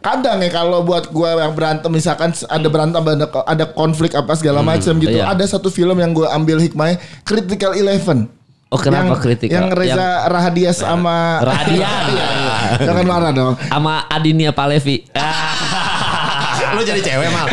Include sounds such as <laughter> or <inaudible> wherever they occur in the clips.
kadang ya kalau buat gua yang berantem misalkan ada berantem ada ada konflik apa segala macam gitu iya. ada satu film yang gua ambil hikmahnya Critical Eleven Oh kenapa yang, kritik? yang Reza Rahadian sama Rahadian. <laughs> jangan marah dong sama Adinia Palevi. Ah. Lu jadi cewek mal.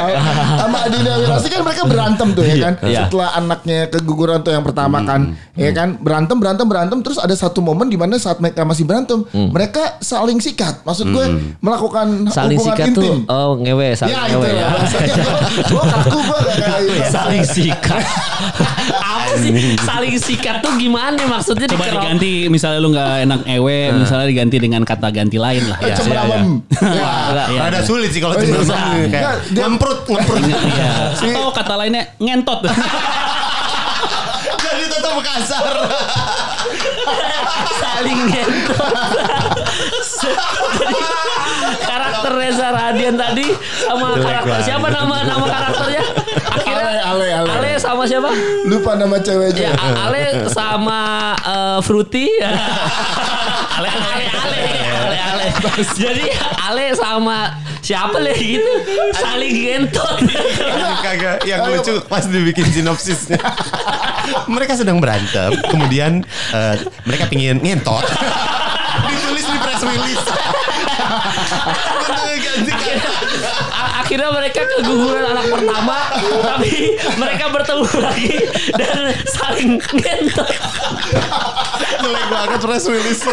sama Adina Wirasti kan mereka berantem tuh ya kan Iya. setelah anaknya keguguran tuh yang pertama kan ya kan berantem berantem berantem terus ada satu momen di mana saat mereka masih berantem mereka saling sikat maksud gue melakukan Saling hubungan sikat intim tuh oh ngewe saling ya itu ngewe ya. gue kaku gue kayak gitu saling sikat. <laughs> Apa sih saling sikat tuh gimana maksudnya Coba dikerok- diganti misalnya lu nggak enak ewe, misalnya diganti dengan kata ganti lain lah. Ya. cemrawem. Ya. Enggak. Iya. Rada sulit sih kalau Oh, iya. Enggak, kayak dia- ngemprut ngemprut. Iya. Atau kata lainnya ngentot. Jadi tetap kasar. saling ngentot. Jadi karakter Reza Radian tadi sama karakter siapa nama nama karakternya? Akhirnya Ale, Ale, Ale. sama siapa? lupa nama ceweknya Ya, Ale sama eh, Fruity. <laughs> Ale Ale Ale Ale Ale. <laughs> Jadi Ale sama siapa lagi gitu saling gentot. Kagak yang lucu pas dibikin sinopsisnya. mereka sedang berantem, kemudian eh, mereka pingin ngentot. Ditulis di press release. Akhirnya mereka keguguran anak pertama, tapi mereka bertemu lagi dan saling gentot. Jelek banget press release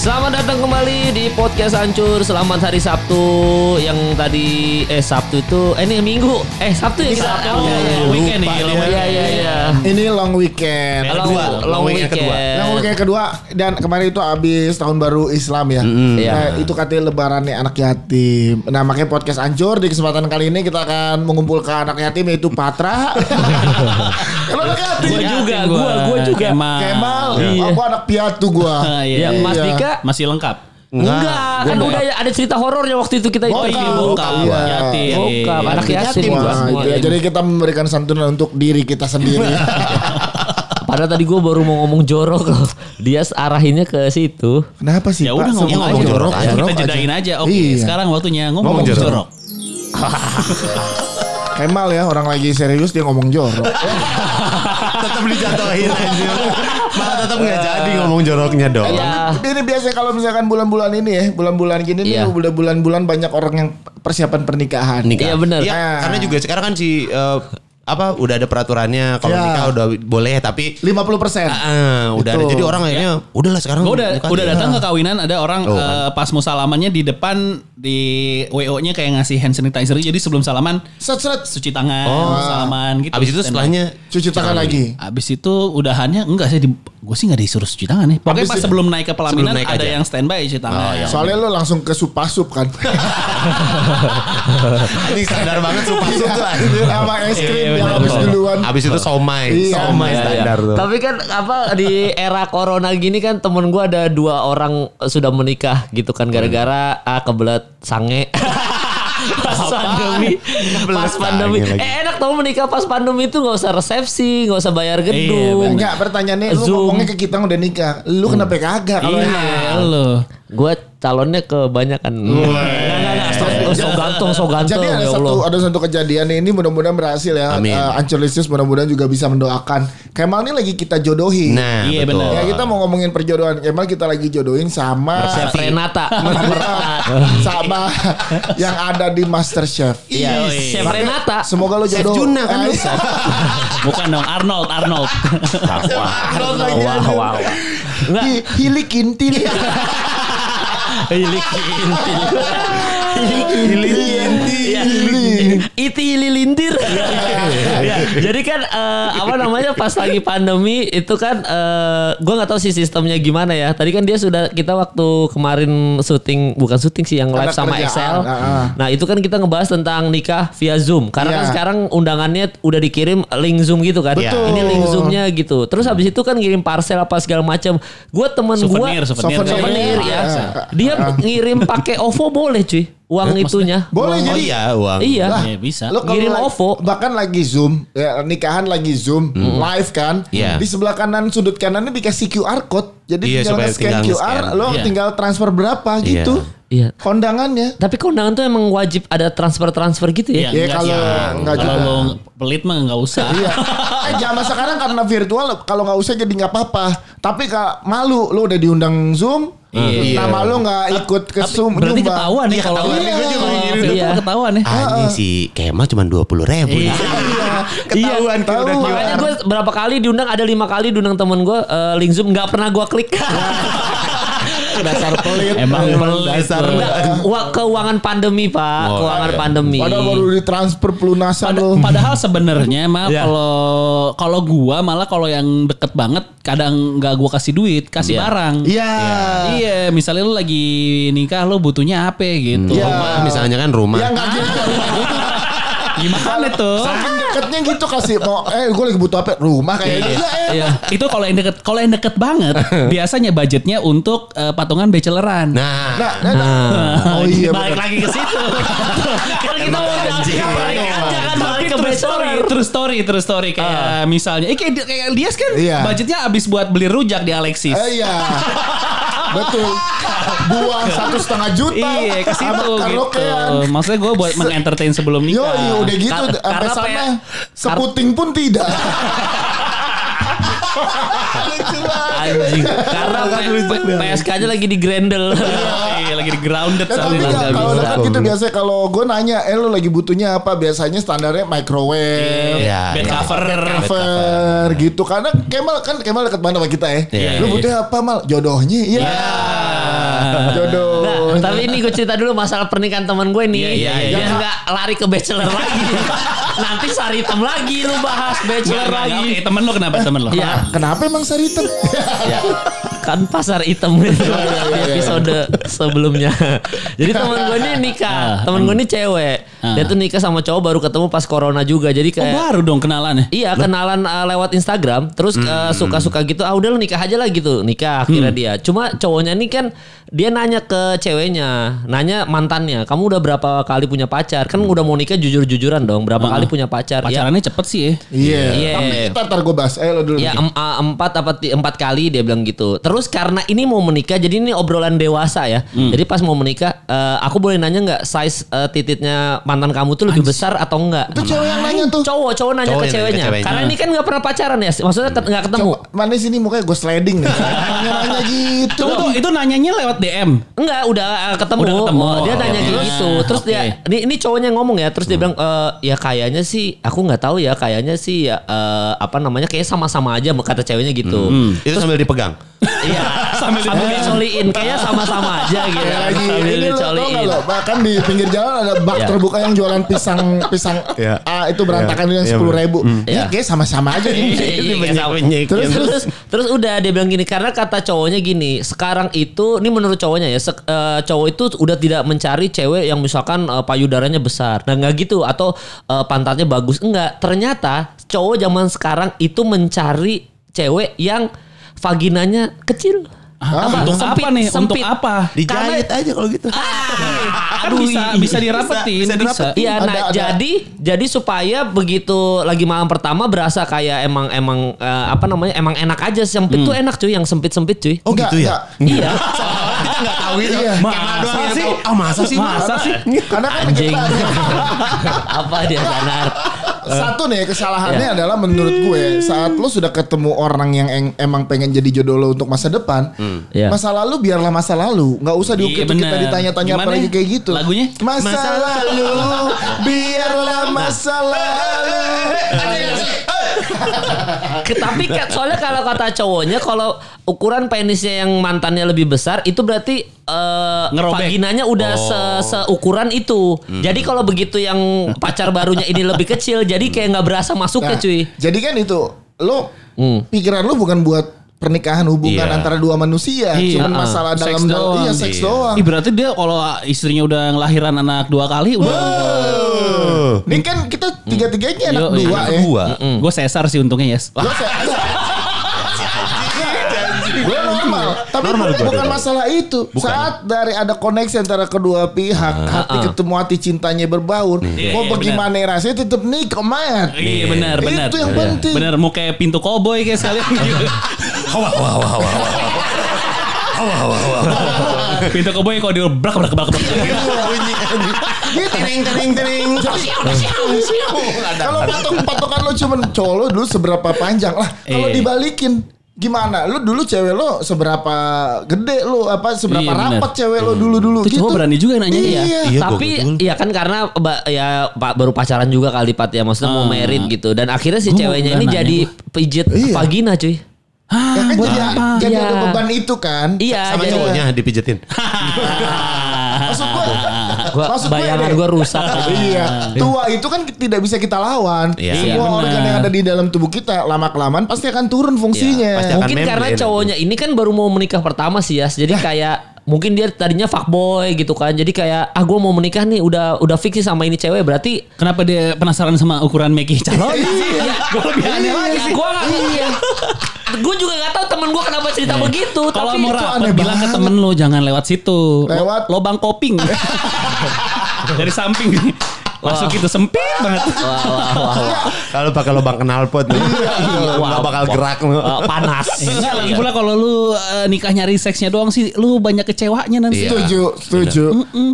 Selamat datang kembali di podcast hancur. Selamat hari Sabtu yang tadi eh Sabtu itu eh ini Minggu. Eh Sabtu ya kita. Oh, iya, iya. Weekend nih. Long. Iya iya iya. ini long weekend Long, kedua, long long weekend kedua. yang weekend kedua dan kemarin itu habis tahun baru Islam ya. Iya. Nah, itu katanya lebarannya anak yatim. Nah, makanya podcast hancur di kesempatan kali ini kita akan mengumpulkan anak yatim yaitu Patra. <laughs> Kalau anak yatim. Gua juga, gua, gua juga. Kemal. Kemal, Iya. aku anak piatu gua. <laughs> Iya. Ya, Mas Iya. Dika Masih lengkap. Enggak, kan gua udah ya ada cerita horornya waktu itu kita Oh, itu. iya. Bokap, Iya. yatim. Bokap, anak yatim. Wah, ya. Jadi kita memberikan santunan untuk diri kita sendiri. <laughs> Padahal tadi gue baru mau ngomong jorok loh. Dia arahinnya ke situ. Kenapa sih Ya udah ngomong, ngomong aja. jorok. Jorok Kita aja. jedain aja. Oke, Iya. sekarang waktunya ngomong, Ngomong jorok. jorok. <laughs> <laughs> Kemal ya orang lagi serius dia ngomong jorok. <laughs> tetap dijatuhin anjir. Malah tetap nggak jadi ngomong joroknya dong. Ya. Tapi ini biasanya kalau misalkan bulan-bulan ini ya, bulan-bulan gini Iya. nih, udah bulan-bulan banyak orang yang persiapan pernikahan. Nikah. Iya, benar. Iya, karena juga sekarang kan si eh, apa udah ada peraturannya kalau Ya. nikah udah boleh tapi 50 persen. ah, udah ada. Jadi orang akhirnya udahlah sekarang Gue udah nikah udah aja. datang ke kawinan ada orang Oh, eh, pas mau salamannya di depan di WO-nya kayak ngasih hand sanitizer jadi sebelum salaman Set set cuci tangan, Oh. salaman gitu. Abis itu setelahnya cuci tangan lagi. Abis itu udahannya enggak sih gue sih nggak disuruh cuci tangan nih. Pokoknya Abis pas sebelum naik ke pelaminan naik ada aja. yang standby cuci tangan. Oh, iya. Soalnya lo langsung ke supasup kan. <laughs> ini standar banget Iya, tuh anjir. Sama es krim Iya, yang habis duluan. Abis itu somai, Iya. somai Iya, iya. standar tuh. Tapi kan apa di era corona gini kan temen gue ada dua orang sudah menikah gitu kan gara-gara ah kebelet sange. <laughs> pas pandemi, pas pandemi. Eh enak tau menikah pas pandemi itu nggak usah resepsi, nggak usah bayar Iya, gedung. Enggak pertanyaannya lu Zoom. ngomongnya ke kita udah nikah. Lu kenapa kagak kalau Iya, lo. Gue calonnya kebanyakan. So, so ganteng, so ganteng. Jadi ada ya satu Allah. ada satu kejadian ini mudah-mudahan berhasil ya. Amin. Uh, Ancelisius mudah-mudahan juga bisa mendoakan. Kemal ini lagi kita jodohi. Nah, Iya, betul. benar. Ya kita mau ngomongin perjodohan Kemal kita lagi jodohin sama Chef Renata. <laughs> sama yang ada di Master Chef. Iya, Iya. Chef Renata. Semoga lo Chef jodoh. Juna kan Eh, lu. <laughs> Bukan dong Arnold, Arnold. Arnold lagi Wah, wah, wah. Enggak. Hi- Hili kintil. <laughs> Iya. Iti hililintir. Ya, Jadi kan eh, apa namanya pas lagi pandemi itu kan eh gue nggak tahu sih sistemnya gimana ya. Tadi kan dia sudah kita waktu kemarin syuting bukan syuting sih yang live sama kerjaan, Excel. ah, ah. Nah itu kan kita ngebahas tentang nikah via Zoom. Karena kan Iya. sekarang undangannya udah dikirim link Zoom gitu kan. Betul. Ini link Zoomnya gitu. Terus habis itu kan ngirim parcel apa segala macam. Gue temen gue Souvenir, souvenir. Souvenir. souvenir ya. Ah, Dia ngirim pakai OVO boleh cuy. Uang itunya. Boleh Oh jadi iya uang. Iya. Lah, Ya, bisa. Lo kalau Ngirim lagi- OVO. Bahkan lagi Zoom, ya, nikahan lagi Zoom, live kan. Iya. Di sebelah kanan sudut kanannya dikasih QR code. Jadi Iya, tinggal nge-scan tinggal QR, lo Iya. tinggal transfer berapa gitu. Iya. Kondangannya. Tapi kondangan tuh emang wajib ada transfer-transfer gitu ya? Ya, enggak kalau enggak kalau juga. lo pelit mah nggak usah. Iya. <laughs> Eh zaman sekarang karena virtual kalau nggak usah jadi nggak apa-apa. Tapi kak malu lo udah diundang Zoom, Iya. nama lo nggak ikut ke Zoom. Berarti nyumbang. ketahuan nih Iya, kalau ketahuan. Iya, Gue juga Iya. ketahuan ya. Ah, ini si Kemal cuma dua puluh ribu. Iya. <laughs> Ketahuan Iya, udah tahu. QR. Makanya gue berapa kali diundang ada lima kali diundang temen gue eh, link zoom nggak pernah gue klik. <laughs> dasar pelit. Emang pelit dasar. lo. Nggak, Wa- keuangan pandemi pak, Oh, keuangan iya. pandemi. Padahal baru ditransfer pelunasan Pada- lo. padahal sebenarnya mah Iya. kalau kalau gua malah kalau yang deket banget kadang nggak gua kasih duit, kasih Iya. barang. Iya. Iya, misalnya lu lagi nikah lu butuhnya apa gitu. Iya. Rumah misalnya kan rumah. Ya gitu. Gimana tuh? Saking deketnya gitu kasih mau eh gue lagi butuh apa rumah kayaknya. Iya. eh. Iya. itu kalau yang deket kalau yang deket banget <laughs> biasanya budgetnya untuk eh, patungan bacheloran. Nah, Nah, nah, nah. Oh iya. balik bener. lagi ke situ. <laughs> kan kita mau anjing. balik aja kan balik ke true story, bachelor. true story, true story kayak misalnya, eh kayak, kayak Dias kan Iya. budgetnya habis buat beli rujak di Alexis. Eh, iya. <laughs> Betul. Buang satu setengah juta. Iya ke situ sama gitu. Maksudnya gue buat mengentertain sebelum Yo, nikah. iya udah gitu Kar- sampai sana seputing pun tidak. <laughs> Anjing. Karena PSK-nya lagi di grendel. Iya lagi di grounded nggak, nggak kalau dekat gitu biasanya kalau gue nanya, eh lu lagi butuhnya apa? Biasanya standarnya microwave, Iya, Bed iya. cover. cover gitu. Karena Kemal kan Kemal dekat banget sama kita ya. Iya, lu iya. butuhnya apa mal? Jodohnya, iya. <laughs> Jodoh. Nah, tapi ini gue cerita dulu masalah pernikahan teman gue nih. Iya, iya, iya. Biar nggak lari ke bachelor lagi. <laughs> Nanti saritem lagi lu bahas bachelor Oke, lagi. temen lo kenapa temen lo? Ya, Kenapa emang Saritem? kan pasar item gitu iya, di episode sebelumnya. Jadi teman gue ini nikah, teman gue ini cewek. Dia tuh nikah sama cowok baru ketemu pas corona juga. Jadi Oh, kayak baru dong kenalan ya? Iya kenalan uh, lewat Instagram Terus uh, suka-suka gitu Ah udah lu nikah aja lah gitu Nikah akhirnya dia Cuma cowoknya ini kan Dia nanya ke ceweknya Nanya mantannya Kamu udah berapa kali punya pacar Kan udah mau nikah jujur-jujuran dong Berapa kali punya pacar Ya, Pacarannya cepet sih ya. Iya. Iya. Tapi ntar, ntar gue bahas. Ayo lo dulu. Ya em- a- empat apa empat kali dia bilang gitu. Terus karena ini mau menikah, jadi ini obrolan dewasa ya. Jadi pas mau menikah, eh, aku boleh nanya nggak size eh, tititnya mantan kamu tuh lebih besar atau enggak? Itu cewek yang nanya tuh. Cowok, cowok nanya Cowok ke nanya ceweknya. Karena ini kan nggak pernah pacaran ya, maksudnya ke- nggak ketemu. Coba, mana sini mukanya gue sliding nih. Nanya-nanya gitu. Tunggu, tuh, itu nanyanya lewat DM. Enggak, udah uh, ketemu. Udah ketemu. Oh, dia nanya kayak Terus? gitu. Terus dia ini, ini cowoknya ngomong ya, terus dia bilang eh ya kayaknya sih aku nggak tahu ya, kayaknya sih ya eh, apa namanya kayak sama-sama aja kata ceweknya gitu. itu sambil dipegang. Iya, sambil dicoliin kayaknya sama-sama aja gitu. Kayak lagi sambil ini dicoliin. lo bahkan di pinggir jalan ada bak Iya. terbuka yang jualan pisang pisang Iya. A itu berantakan Iya. yang Iya, sepuluh ribu Iya. ya kayak sama-sama aja Iya, iya, iya. Penyek-penyek. Terus, Terus, terus udah dia bilang gini karena kata cowoknya gini sekarang itu ini menurut cowoknya ya sek- eh, cowok itu udah tidak mencari cewek yang misalkan eh, payudaranya besar nah nggak gitu atau eh, pantatnya bagus enggak ternyata cowok zaman sekarang itu mencari cewek yang vaginanya kecil Ah, untuk apa nih? Untuk apa? Dijahit aja kalau gitu. Kan bisa bisa dirapetin, Bisa- bisa bisa. dirapetin. Iya, Ada- nah ada. jadi jadi supaya begitu lagi malam pertama berasa kayak emang emang eh, apa namanya emang enak aja sempit tuh enak cuy yang sempit sempit cuy. Oh gitu ya? Iya. <laughs> Kita nggak tahu itu. Iya. Masa doang yang tahu. Ah masa sih? Masa sih? karena kan Anjing. kita <laughs> apa dia sanar? Satu nih kesalahannya Iya. adalah menurut gue saat lo sudah ketemu orang yang eng- emang pengen jadi jodoh lo untuk masa depan Iya. masa lalu biarlah masa lalu nggak usah diukir Iya, kita ditanya-tanya apalagi ya? kayak gitu Lagunya? masa, Masa lalu biarlah masa lalu Tapi kan soalnya kalau kata cowoknya kalau ukuran penisnya yang mantannya lebih besar itu berarti Ngerobek. vaginanya udah Oh. se- seukuran itu. Jadi kalau begitu yang pacar barunya ini lebih kecil jadi kayak nggak berasa masuknya Nah, cuy. Jadi kan itu lo Hmm. pikiran lo bukan buat pernikahan hubungan Iya. antara dua manusia, Iya. cuman Ah, masalah seks dalam dalam doang. iya seks Iya. doang. Ih, berarti dia kalau istrinya udah ngelahiran anak dua kali udah Ini kan kita tiga-tiganya anak Yo, dua ya. Dua. Gue sesar sih untungnya yes. Gue <laughs> normal. Tapi Normal bukan, bukan masalah itu. Saat dari ada koneksi antara kedua pihak, hati ketemu hati cintanya berbaur. Iya, mau iya, bagaimana rasanya tetap nikah, Mat. Iya benar benar. Itu yang Iya. penting. Benar mau kayak pintu koboi kayak sekalian <laughs> hawa hawa hawa hawa. Hawa hawa hawa. Pintu koboi kalau di brak brak brak brak. Bunyi Tering tering tering. Kalau patok patokan lo cuman cowok lo dulu seberapa panjang lah. Kalau Iya. dibalikin gimana? Lu dulu cewek lo seberapa gede lo apa seberapa Iya, rapat cewek lo dulu dulu Tuh cowok berani juga nanya Iya. ya. Iya, Tapi gua- ya kan karena ya pak baru pacaran juga kali Pat ya maksudnya mau Ah. merit gitu dan akhirnya si ceweknya ini nanya jadi pijit Iya. vagina cuy. Ya kan buat jadi, apa? jadi Iya. ada beban itu kan. Iya, Sama jadi- cowoknya dipijetin. <laughs> Maksud gua, <laughs> Gua maksud gua bayangan gua rusak. <laughs> Iya, tua itu kan tidak bisa kita lawan. Iya. Semua Iya, organ yang ada di dalam tubuh kita lama kelamaan pasti akan turun fungsinya. Iya, pasti akan Mungkin karena cowoknya ini kan baru mau menikah pertama sih ya. Jadi kayak mungkin dia tadinya fuckboy gitu kan. Jadi kayak ah gue mau menikah nih udah udah fix sih sama ini cewek berarti Kenapa dia penasaran sama ukuran Meki calon? Iya. Gue lebih aneh lagi sih. gue gak iya. Gue juga gak tahu temen gue kenapa cerita begitu Kalau tapi mau itu rapat bilang ke temen lo jangan lewat situ. Lewat? Lo- lobang koping. <laughs> <laughs> Dari samping Masuk itu sempit banget. wah, wah, wah, wah. Kalau pakai lubang knalpot tuh. Nggak bakal gerak lu. Eh, panas Enggak <laughs> lagi pula kalau lu eh, nikah nyari seksnya doang sih lu banyak kecewanya nanti. Iya. Setuju, setuju.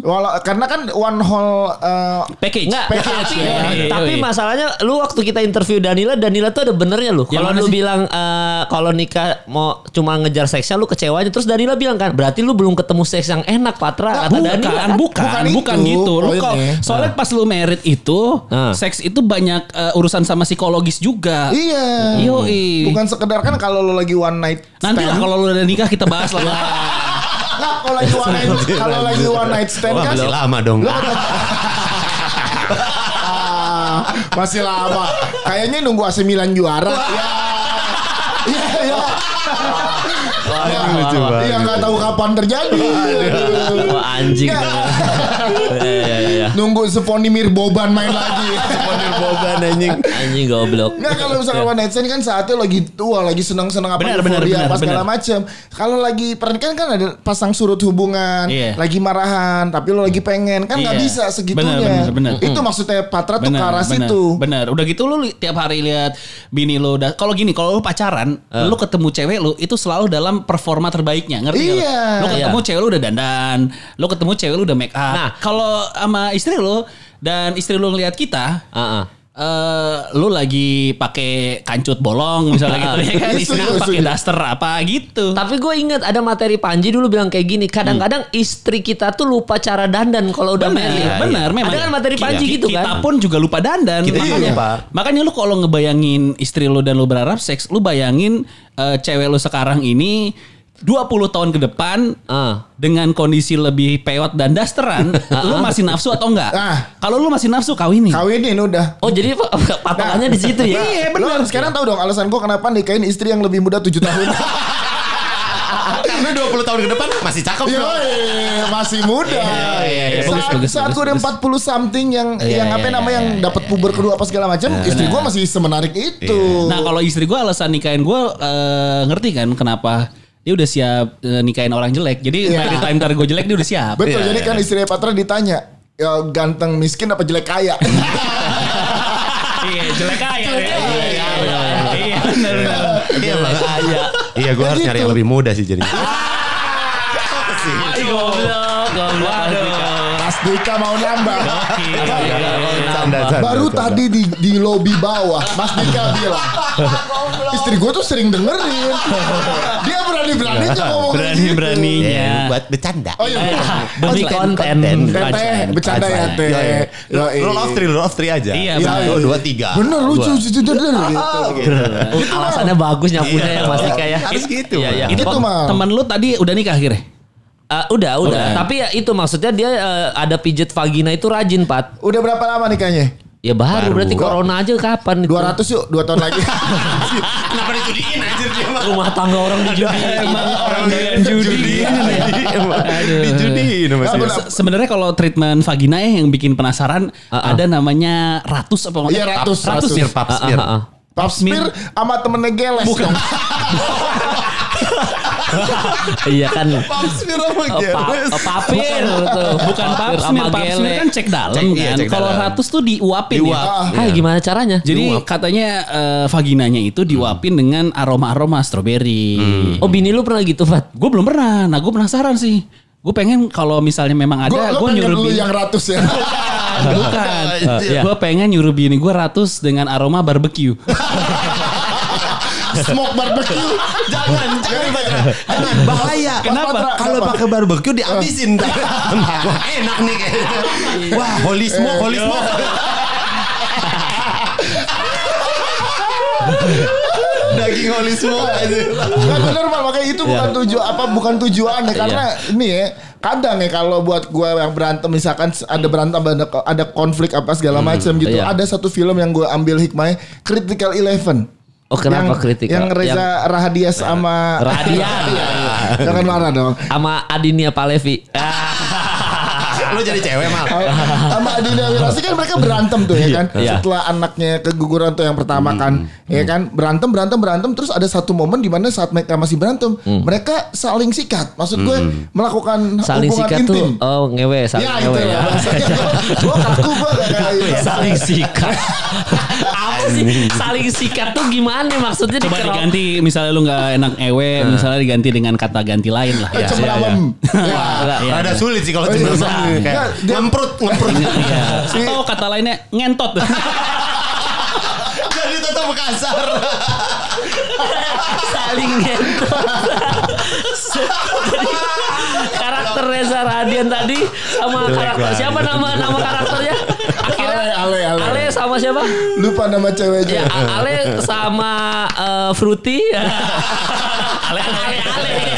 Walau karena kan one whole uh, Package. Enggak, Package, tapi, ya. tapi Iya. masalahnya lu waktu kita interview Danila, Danila tuh ada benernya lu. Kalau lu bilang eh, kalau nikah mau cuma ngejar seksnya lu kecewanya, terus Danila bilang kan, berarti lu belum ketemu seks yang enak Patra kata Bukan, Danila. bukan, kan? bukan, Bukan itu gitu. Lu poinnya. kok soalnya pas lu merit itu, Ah. seks itu banyak eh, urusan sama psikologis juga. iya. Yoi. Bukan sekedar kan kalau lo lagi one night stand. Nanti lah kalau lu udah nikah kita bahas lah. <laughs> Kalau lagi one night kalau lagi one night stand kan masih lama dong. Ah, masih lama. Kayaknya nunggu AC Milan juara. Ya. Iya, iya. Wah, lucu banget. Iya nggak tahu kapan terjadi. Wah, anjing. Nggak. Nunggu Sponimir Boban main lagi. Boban anjing. Anjing goblok. Nggak kalau misalnya one night stand kan saatnya lagi tua, lagi senang-senang apa Benar, benar, benar, apa segala macam. Kalau lagi pernikahan kan ada pasang surut hubungan, Iya. lagi marahan, tapi lo lagi pengen kan nggak Iya. bisa segitunya. Benar, benar, benar. Itu maksudnya Patra tuh ke arah benar, situ. benar. Udah gitu lu li- tiap hari lihat bini lu udah kalau gini, kalau lu pacaran, lu ketemu cewek lu itu selalu dalam performa terbaiknya, ngerti nggak lu? Iya. Lu ketemu cewek lu udah dandan, lu ketemu cewek lu udah make up. Nah. kalau sama istri lu dan istri lu ngelihat kita, Ah, ah. eh lu lagi pakai kancut bolong misalnya gitu <laughs> ya kan Iya, istri lu pakai daster apa gitu. Tapi gue ingat ada materi Panji dulu bilang kayak gini. Kadang-kadang istri kita tuh lupa cara dandan kalau udah Benar, married. benar, memang. Ada kan materi Panji Kita- gitu kan. Kita pun juga lupa dandan. Kita makanya, lupa. makanya lu kalau ngebayangin istri lu dan lu berharap seks, lu bayangin eh, cewek lu sekarang ini 20 tahun ke depan Ah. dengan kondisi lebih pewat dan dasteran, <laughs> lu masih nafsu atau enggak? Ah. Kalau lu masih nafsu kawinin. Kawinin udah. Oh jadi patokannya di situ ya? Iya benar. Sekarang tahu dong alasan gue kenapa nikahin istri yang lebih muda 7 tahun. <laughs> Karena 20 tahun ke depan masih cakep Yoi, bro. masih muda. iya, iya. Bagus, Saat, bagus, saat bagus, gue udah bagus. 40 something yang Iya, yang iya, apa iya, namanya yang iya, dapat puber kedua apa segala macam, istri gue masih semenarik itu. Nah kalau istri gue alasan nikahin gue eh, ngerti kan kenapa dia udah siap eh, nikahin orang jelek. Jadi Iya. by the time ntar gue jelek dia udah siap. Betul, Iya, jadi iya. kan istri Patra ditanya, ya ganteng miskin apa jelek kaya? <laughs> Iya jelek kaya. Ya. Iya iya, iya benar. Iya. Kaya. Iya gue harus gitu. nyari yang lebih muda sih jadi. Goblok, goblok. Mas Dika mau nambah. Baru tadi di, di lobi bawah, Mas Dika bilang, istri gue tuh sering dengerin. Dia berani-beraninya ngomong gitu. Berani-beraninya. Ya, buat bercanda. Oh iya, Demi konten. Teteh, bercanda ya teh. Roll off three, roll off three aja. Iya, Satu, dua, tiga. Bener lucu, lucu, gitu. Alasannya bagus nyapunya Iya, ya masih dong. kayak. Harus gitu, Iya, iya. Bang. Itu mah. Temen lu tadi udah nikah akhirnya? Eh, udah, udah. Tapi ya itu maksudnya dia eh, ada pijet vagina itu rajin, Pat. Udah berapa lama nikahnya? Ya baru, Baru. berarti corona aja kapan itu? 200 yuk, 2 tahun lagi. <laughs> Kenapa dijudiin anjir dia mah? Rumah tangga orang dijudiin. Emang orang. Dijudiin. Se- Sebenarnya kalau treatment vagina ya yang bikin penasaran Ah, ah. ada namanya ratus apa Iya, ratus, ratus ratus. ya? Pap Ah, smear. ah, ah. Pap smear sama temennya geles. Bukan. <laughs> <laughs> iya kan. Papsmir sama Oh, pa- Geles. oh, papir tuh. Bukan Papir pap sama smear, pap gele. smear kan cek dalam Cek- iya, kan. cek Kalau ratus tuh diuapin Diuap. ya. Hai gimana caranya? Jadi katanya eh, vaginanya itu diuapin dengan aroma-aroma stroberi. Oh bini lu pernah gitu Fat? Gue belum pernah. Nah gue penasaran sih. Gue pengen kalau misalnya memang ada, gue pengen nyuruh yang ratus ya. <laughs> Bukan. iya. Gue pengen nyuruh bini gue ratus dengan aroma barbecue. <laughs> Smoke barbecue. Jangan, jangan Patra. Jangan, bahaya. Kenapa? Kalau pakai barbecue dihabisin. <laughs> Wah enak nih kayaknya. Wah holy smoke, holy smoke. <laughs> Daging holy smoke aja. Nggak bener mal makanya itu bukan tujuan apa bukan tujuan ya karena ini ya kadang ya kalau buat gue yang berantem misalkan ada berantem ada, ada konflik apa segala macam gitu iya. ada satu film yang gue ambil hikmahnya Critical Eleven Oh, kenapa yang, Critical? yang Reza Rahadian sama Rahadian. <laughs> jangan marah dong Sama Adinia Palevi. Ah. <laughs> Lu jadi cewek mal. sama Adina Wirasti kan mereka berantem tuh ya kan Iya. setelah anaknya keguguran tuh yang pertama kan ya kan berantem berantem berantem terus ada satu momen di mana saat mereka masih berantem mereka saling sikat maksud gue melakukan Saling hubungan sikat intim tuh oh ngewe saling ya ngewe itu ya. ya bahasanya gue kaku gue gak kayak gitu saling sikat. <laughs> Apa sih saling sikat tuh gimana maksudnya Coba dikerok? diganti misalnya lu nggak enak ewe, misalnya diganti dengan kata ganti lain lah. ya, Ya. cemberabem ya. Enggak. Rada sulit sih kalau Oh, iya, dia- ngemprut, ngemprut. <laughs> Iya. Atau kata lainnya ngentot. Jadi tetap kasar. saling ngentot. Jadi, karakter Reza Radian tadi sama karakter siapa nama nama karakternya? Akhirnya Ale, Ale, Ale. sama siapa? lupa nama ceweknya Ya Ale sama eh, Fruity. <laughs> Ale Ale Ale Ale Ale.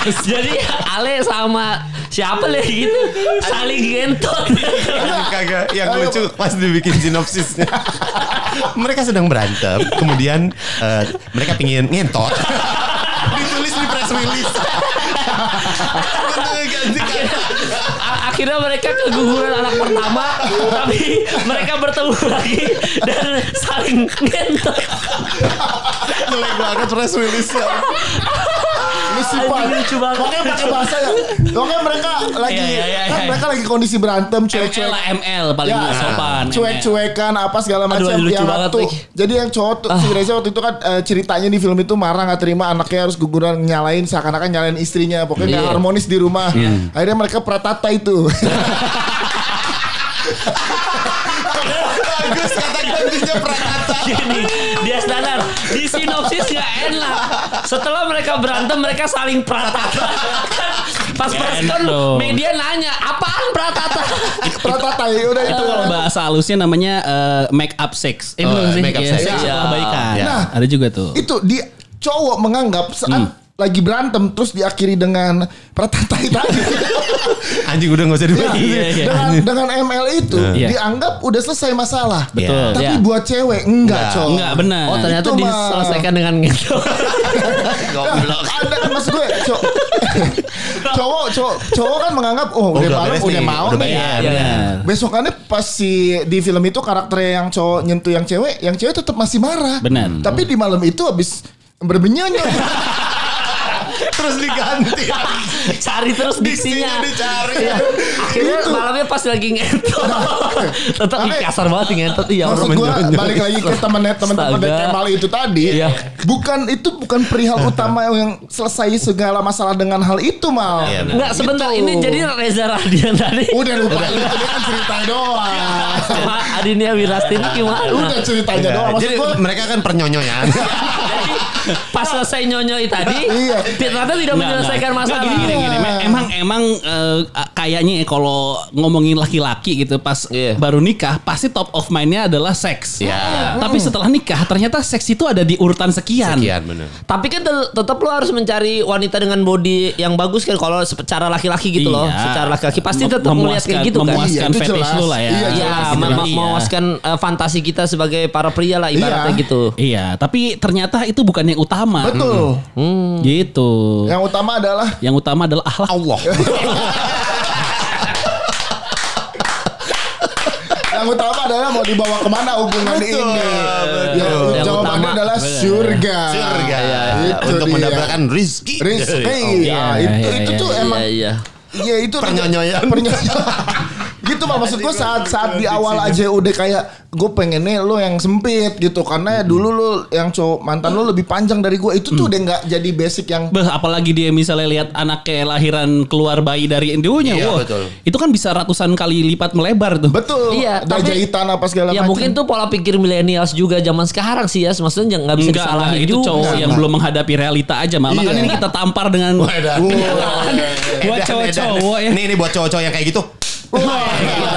<laughs> Jadi Ale sama siapa leh gitu saling gentot. Kagak, yang lucu pas dibikin sinopsisnya. <laughs> mereka sedang berantem, kemudian eh, mereka pingin ngentot. <laughs> Ditulis di press release. Akhirnya mereka keguguran anak pertama, tapi mereka bertemu lagi dan saling gentot. Jelek banget press release-nya. Sifat Anjing, lucu banget. makanya pakai bahasa ya makanya mereka lagi Iya, iya, iya, kan iya. mereka lagi kondisi berantem ML cuek-cuek lah ML paling Ya, sopan. cuek-cuekan apa segala macam lucu yang banget, waktu jadi yang cowok tuh si Reza waktu itu kan eh, ceritanya di film itu marah nggak terima anaknya harus guguran nyalain seakan-akan nyalain istrinya pokoknya nggak Iya. harmonis di rumah akhirnya mereka pratata itu <laughs> Bagus kata gantinya prakata. Gini, dia standar di sinopsis nggak enak. Setelah mereka berantem, mereka saling pratata. <laughs> Pas con, dong. media nanya apaan pratata? <laughs> pratata ya udah itu Itu kalau bahasa halusnya namanya eh, make up sex. Itu Oh, sih. make up Ya, sex. Iya. baikan. Ya. Nah. ada juga tuh. itu di cowok menganggap saat lagi berantem terus diakhiri dengan pratata tadi <laughs> Anjing udah gak usah dibahas. Iya, iya. dengan dengan ML itu Iya. dianggap udah selesai masalah Betul. tapi Iya. buat cewek enggak Enggak. cowok Enggak benar. Oh ternyata Itu mah. diselesaikan dengan gitu. <laughs> Goblok. <laughs> ada kan maksud gue <laughs> cowok cowok cowok cowok kan menganggap oh, udah, udah malam beres udah mau udah nih bayar. Iya, benar. besokannya pas si di film itu karakternya yang cowok nyentuh yang cewek yang cewek tetap masih marah Benar. tapi di malam itu habis berbenyanyi Terus diganti. <laughs> Cari terus diksinya. dicari. Akhirnya malamnya pas lagi ngentot. <laughs> Tetap kasar banget nih ngentot iya Maksud gue balik lagi ke temennya teman-teman. Kemal itu tadi. Iya. Bukan itu bukan perihal utama yang selesai segala masalah dengan hal itu mal. Iya. Enggak sebentar Gitu. ini jadi Reza Radian tadi Udah lupa itu dia kan cerita doang. sama Adinia Wirasti ini gimana? Udah ceritanya doang. Maksud Jadi gue mereka kan pernyonyoyan. <laughs> Pas selesai nyonyoi tadi, Iya. ternyata tidak Nggak, menyelesaikan nggak. masalah. Nggak, gini, gini, Emang emang eh, kayaknya ya kalau ngomongin laki-laki gitu pas Iya. baru nikah pasti top of mind-nya adalah seks. Iya. Tapi setelah nikah ternyata seks itu ada di urutan sekian. Sekian bener. Tapi kan tetap lo harus mencari wanita dengan body yang bagus kan kalau secara laki-laki gitu loh. Iya. Secara laki-laki pasti tetap melihat kayak memuaskan- gitu kan. Memuaskan Iya, itu fetish jelas. lu lah ya. Iya, Iya. Iya. memuaskan eh, fantasi kita sebagai para pria lah ibaratnya Iya. gitu. Iya, tapi ternyata itu bukan yang utama. betul. Gitu. Yang utama adalah Yang utama adalah akhlak. Allah. <laughs> yang utama adalah mau dibawa ke mana hubungan ini. Ya, Yang jawabannya utama- adalah surga. Surga Iya, Itu untuk dia. mendapatkan rizki. Rizki. iya, Ya, itu, iya, itu iya, tuh Iya emang iya. Iya itu Pernyonyoyan. Pernyonyoyan. <laughs> gitu mah maksud gue saat saat di awal aja udah kayak gue pengennya lo yang sempit gitu karena dulu lo yang cowok mantan lo lebih panjang dari gue itu tuh udah nggak jadi basic yang Beh, apalagi dia misalnya lihat anak kayak lahiran keluar bayi dari indionya, Iya, betul. itu kan bisa ratusan kali lipat melebar tuh. betul Iya, ada tapi- jahitan apa segala Ya macam. mungkin tuh pola pikir milenials juga zaman sekarang sih ya, maksudnya nggak bisa Enggak, disalahin enggak, itu juga. cowok yang belum menghadapi realita aja, Mak. Makanya Iya. ini kita tampar dengan Wah, buat cowok-cowok ya. Nih, ini buat cowok-cowok yang kayak gitu. Wah,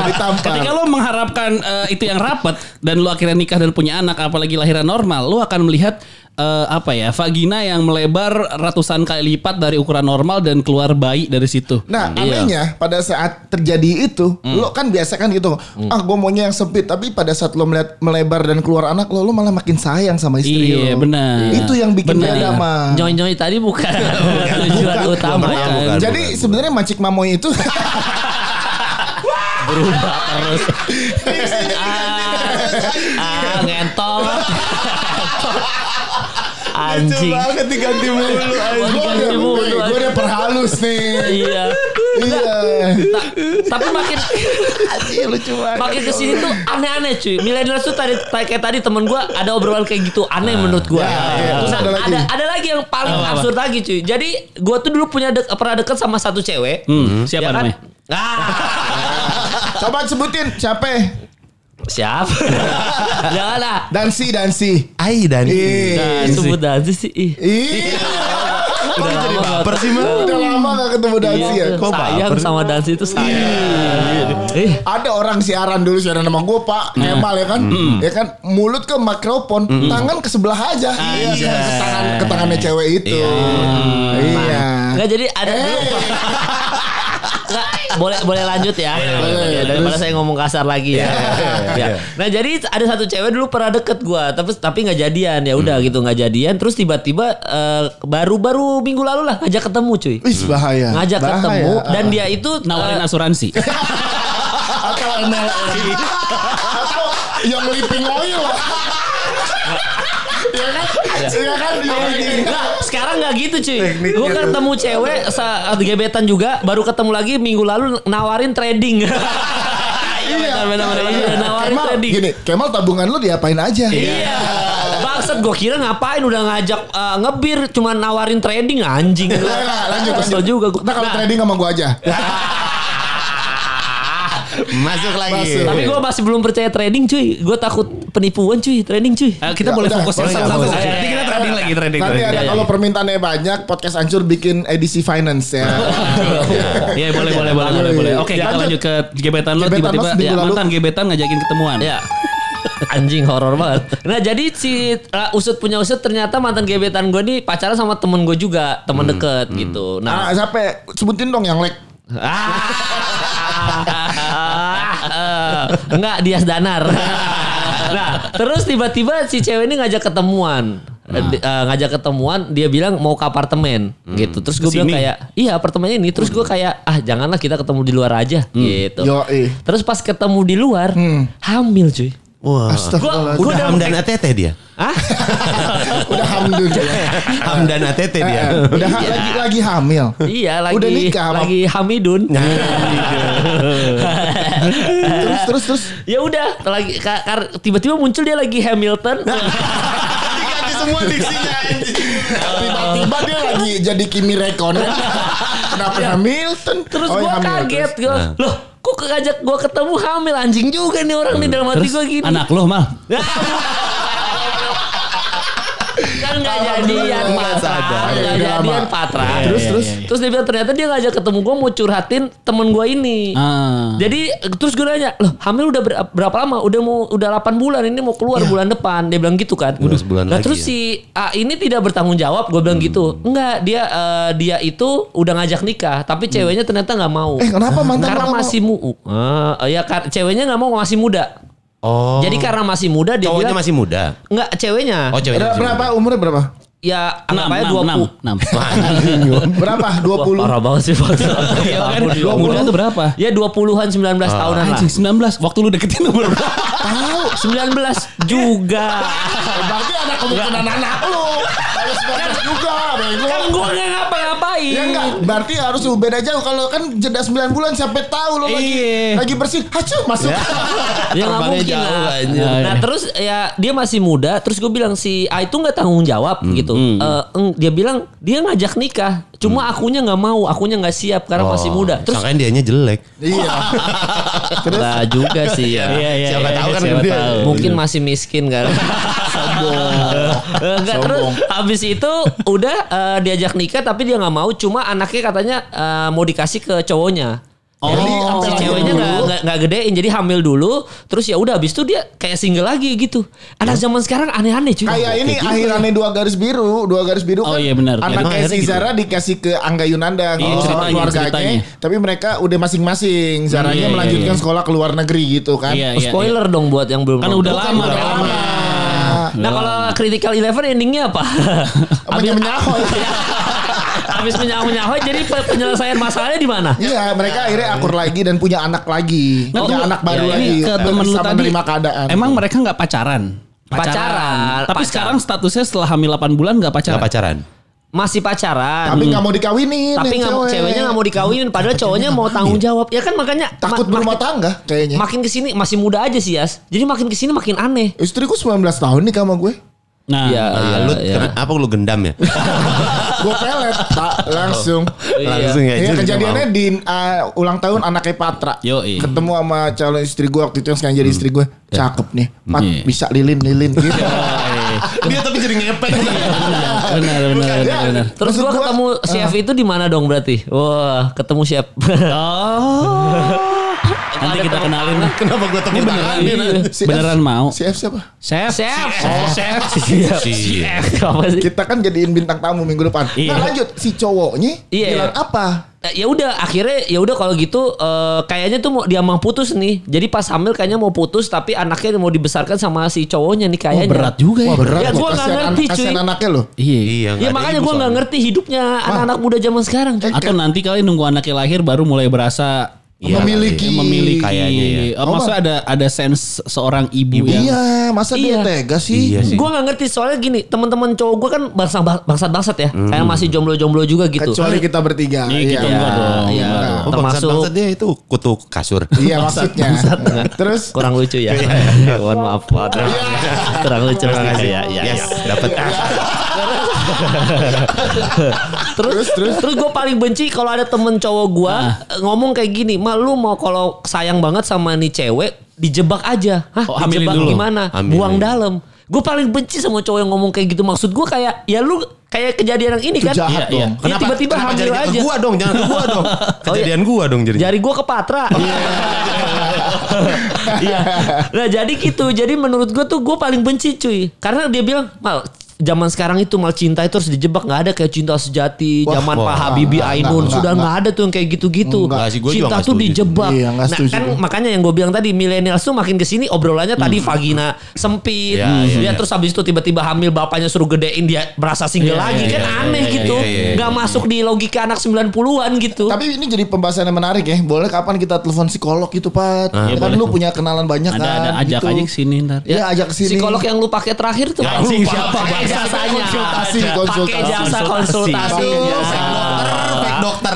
ditampar. Ketika lo mengharapkan eh, itu yang rapat dan lo akhirnya nikah dan punya anak apalagi lahiran normal, lo akan melihat eh, apa ya vagina yang melebar ratusan kali lipat dari ukuran normal dan keluar bayi dari situ. Nah, Iya. anehnya pada saat terjadi itu, lo kan biasa kan gitu, ah gue maunya yang sempit, tapi pada saat lo melihat melebar dan keluar anak lo, lo malah makin sayang sama istri Iya, lo. benar. Itu yang bikin Benar. beda mah. Nyoi-nyoi tadi bukan tujuan utama Bukan, ya. bukan. Jadi sebenarnya macik mamoy itu <laughs> Berubah terus. ah, ngentol. Anjing. banget diganti mulu. gue Ganti udah, mulu, gue anjing. udah perhalus nih. Iya. iya. Ta- tapi makin lucu banget. makin ke sini tuh aneh-aneh cuy. Milenial tuh tadi kayak tadi temen gua ada obrolan kayak gitu aneh menurut gua. Ya, ya. Terus ada lagi. ada ada lagi yang paling absurd lagi cuy. Jadi gua tuh dulu punya dek- pernah deket sama satu cewek. Hmm, siapa ya kan? namanya? Ah, <laughs> Coba sebutin siapa? siapa? <laughs> Jangan lah. Dansi, Dansi. Ai dan Ih. Nah, sebut aja sih. Ih. Iya. Udah jadi lama baper nggak- sih, Mang? Udah lama gak ketemu Dansi ya. Iya, Kok sayang baper? sama Dansi itu sayang. Eh, Ada orang siaran dulu siaran sama gue Pak Kemal ya kan Ya kan mulut ke mikrofon Tangan ke sebelah aja Iya ke tangan ke tangannya cewek itu Iya Enggak jadi ada dulu. <laughs> Nggak, boleh boleh lanjut ya. boleh. Ya, daripada saya ngomong kasar lagi ya. <laughs> Ya. Nah, jadi ada satu cewek dulu pernah deket gua, tapi tapi nggak jadian. Ya udah gitu nggak jadian, terus tiba-tiba eh, baru-baru minggu lalu lah ngajak ketemu cuy. Wih bahaya Ngajak Bahaya. ketemu dan dia itu Nawarin eh, asuransi. <laughs> Atau MLM <laughs> Atau yang liping oil Iya kan Iya kan sekarang nggak gitu cuy. Gue ketemu cewek saat gebetan juga, baru ketemu lagi minggu lalu nawarin trading. <laughs> Iya benar benar benar, benar. nawarin Kemal trading. Gini Kemal tabungan lu diapain aja Iya. Bangsat gue kira ngapain udah ngajak eh, ngebir cuman nawarin trading anjing. Lanjut lanjut juga. Nah kalau trading sama gue aja <laughs> Masuk lagi. Masuk. tapi gue masih belum percaya trading cuy. Gue takut penipuan cuy, trading cuy. Eh, kita Ya, boleh udah. fokus yang boleh. Nanti kita trading lagi, trading. Nanti trading. ada Iya, kalau iya. permintaannya banyak Podcast Ancur bikin edisi finance ya Iya boleh boleh boleh boleh boleh. Oke kita Lanjut. lanjut ke gebetan lo tiba-tiba ya, lalu. mantan gebetan ngajakin ketemuan. Ya. Anjing horor banget. Nah jadi si uh, usut punya usut ternyata mantan gebetan gue nih pacaran sama temen gue juga temen deket gitu. Nah Nah, siapa Sebutin dong yang like Ah, enggak Dias Danar. <laughs> nah, terus tiba-tiba si cewek ini ngajak ketemuan. Di- eh, ngajak ketemuan, dia bilang mau ke apartemen gitu. Terus gue bilang kayak, iya apartemennya ini. Terus gue kayak, ah janganlah kita ketemu di luar aja gitu. Yoi. Terus pas ketemu di luar, hamil cuy. Wah. Astagfirullah. Gua Udah udah- Hamdan ATT dia. Hah? <laughs> Udah hamdun Hamdan ATT dia. Udah ha- lagi lagi hamil Iya lagi Udah nikah lagi Hamidun. Terus terus terus ya udah lagi tiba-tiba muncul dia lagi Hamilton. <laughs> Semua diksinya anjing. Tiba-tiba dia lagi jadi Kimi Räikkönen Kenapa Hamilton Terus Oh, gue ya, kaget terus. gue. Loh, kok ngajak gue ketemu hamil anjing juga nih orang nih dalam hati gue gini. anak lo mal. <laughs> kan nggak jadian patra, sadar. nggak Iya, jadian patra. Iya, Terus, Iya, terus? Terus dia bilang ternyata dia ngajak ketemu gue mau curhatin temen gue ini. Ah. Jadi terus gue nanya, loh hamil udah ber- berapa lama? Udah mau udah 8 bulan ini mau keluar bulan depan. Dia bilang gitu kan. Udah sebulan Nah lagi terus ya. si A ini tidak bertanggung jawab. Gue bilang gitu. Enggak, dia eh, dia itu udah ngajak nikah, tapi ceweknya ternyata nggak mau. Eh kenapa mantan karena masih mu, Ah, ya ceweknya nggak mau masih muda. Oh. Jadi karena masih muda dia cowoknya bilang masih muda. enggak ceweknya. Oh, ceweknya Berapa muda. umurnya berapa ya Enam, anggap aja enam, 20. enam, enam. <laughs> Berapa? Wah, 20. parah banget sih. Iya kan? Muda tuh berapa? Ya 20-an 19 tahunan lah. Anjing 19 waktu lu deketin umur berapa? Tahu 19 juga. Berarti ada kemungkinan anak lu. Harus 19 juga, bego. kan gua nggak ngapa-ngapain. Ya enggak, berarti harus beda jauh kalau kan jeda 9 bulan sampai tahu lo lagi Iya. lagi bersih. Hacu masuk. <laughs> Ya nggak Terbangnya mungkin jauh, lah. anjir. Nah terus ya dia masih muda. Terus gue bilang si A itu nggak tanggung jawab gitu. Eh, eng, dia bilang dia ngajak nikah. Cuma akunya nggak mau. Akunya nggak siap karena masih muda. Terus Sangkain dianya jelek. Iya. <laughs> Nggak juga sih ya. Iya, iya, Siapa iya, tahu kan siapa dia. tahu. Mungkin masih miskin kan. <laughs> Sombong. Enggak terus habis itu udah eh, diajak nikah tapi dia nggak mau. Cuma anaknya katanya eh, mau dikasih ke cowoknya. Oh. Jadi si sampai ceweknya nggak nggak gedein jadi hamil dulu terus ya udah habis itu dia kayak single lagi gitu. Anak zaman sekarang aneh-aneh cuy. Kayak ini akhirannya dua garis biru, dua garis biru Oh, kan. iya benar. Anak kayak si gitu? Zara dikasih ke Angga Yunanda Iya, sama ceritanya, keluarganya. ceritanya. Tapi mereka udah masing-masing. Zaranya Iya, iya, melanjutkan iya. sekolah ke luar negeri gitu kan. Iya, Oh, spoiler dong buat yang belum Kan udah lama, udah udah lama. Nah kalau Critical Eleven endingnya apa? <laughs> Habis Menyahoy. <laughs> habis menyahoy jadi pe- penyelesaian masalahnya di mana? Iya, mereka akhirnya akur lagi dan punya anak lagi. Nah, punya lu- anak baru ya, lagi. ini ke temen lu bisa tadi, menerima keadaan. Emang mereka nggak pacaran? Pacaran. Tapi Pacaran. sekarang statusnya setelah hamil 8 bulan nggak pacaran. Gak pacaran. Masih pacaran. tapi nggak mau dikawinin. tapi nggak mau cewek. ceweknya nggak mau dikawinin padahal cowoknya mau tanggung jawab ya kan makanya takut ma- berumah tangga kayaknya. makin ke sini masih muda aja sih Yas jadi makin ke sini makin aneh Istriku 19 tahun nih sama gue. Nah, Iya. Ah, lu kena- apa lu gendam ya? <laughs> gue pelet tak langsung. Langsung ya. Iya kejadiannya di uh, ulang tahun anaknya Patra. Yoi. Ketemu sama calon istri gue waktu itu yang sekarang jadi istri gue. Cakep nih. Pat Iya. bisa lilin lilin gitu. <laughs> <laughs> Dia tapi jadi ngepek. benar benar benar Ya, benar. terus gua gua, ketemu chef itu di mana dong berarti wah ketemu chef <laughs> Oh. Nanti kita kenalin. Kenapa gue tepuk tangan? beneran, Si beneran F- mau. Si F siapa? Chef. chef Oh, chef. Iya. apa sih Kita kan jadiin bintang tamu minggu depan. Iya. Nah lanjut si cowoknya Iya. bilang apa? Eh, ya udah akhirnya ya udah kalau gitu eh, kayaknya tuh mau dia mau putus nih jadi pas hamil kayaknya mau putus tapi anaknya mau dibesarkan sama si cowoknya nih kayaknya berat juga ya. Wah berat Ya, loh, gua nggak ngerti, kasihan cuy. anaknya loh. Iya. Iya. ya makanya gue nggak ngerti hidupnya anak-anak muda zaman sekarang cuy. Atau nanti kali nunggu anaknya lahir baru mulai berasa Iya, memiliki. ya, memiliki Kayaknya ya. Oh, maksudnya ada ada sense seorang ibu, yang Iya, masa Iya. dia tega sih? Iya sih. Gue gak ngerti soalnya gini teman-teman cowok gue kan bangsa bangsat bangsat ya kayak masih jomblo-jomblo juga gitu Kecuali kita bertiga. Iya, kita Iya, enggak dong. iya. Enggak. Oh, termasuk dia itu kutu kasur. <laughs> Iya maksudnya. Terus kurang lucu ya <laughs> mohon maaf Pak. kurang lucu ya. ya, Yes, dapat. <laughs> <laughs> terus Terus, terus? terus gue paling benci kalau ada temen cowok gue ngomong kayak gini mal lu mau kalau sayang banget sama nih cewek dijebak aja hah Oh, dijebak dulu. gimana Hamilin. buang dalam gue paling benci sama cowok yang ngomong kayak gitu maksud gue kayak ya lu kayak kejadian yang ini Itu kan jahat Iya, iya. dong. Ya, tiba-tiba kenapa hamil aja. Ke gua dong, jangan ke gua dong. <laughs> Oh, iya. Kejadian gua dong jadi. Jari gue ke Patra. <laughs> Iya. nah jadi gitu. Jadi menurut gue tuh gue paling benci cuy. Karena dia bilang mal zaman sekarang itu mal cinta itu harus dijebak nggak ada kayak cinta sejati Wah, zaman wah, Pak Habibie enggak, Ainun enggak, sudah enggak. nggak ada tuh yang kayak gitu-gitu cinta tuh dijebak Iya, nah setuju kan makanya yang gue bilang tadi milenial tuh makin ke sini obrolannya tadi vagina sempit Iya, iya, dia iya. terus habis itu tiba-tiba hamil bapaknya suruh gedein dia berasa single Iya, lagi iya, kan iya, aneh iya, gitu iya, iya, nggak iya. masuk di logika anak 90-an gitu Tapi ini jadi pembahasan yang menarik ya. Boleh kapan kita telepon psikolog gitu, Pat? Ah, Ya kan lu punya kenalan banyak ada kan. ada ajak gitu. aja ke sini ntar. Ya, ajak ke sini. Psikolog yang lu pakai terakhir tuh Ya, siapa? Pakai Pakai jasanya. konsultasi, Pakai konsultasi. jasa konsultasi. Iya. Fake dokter.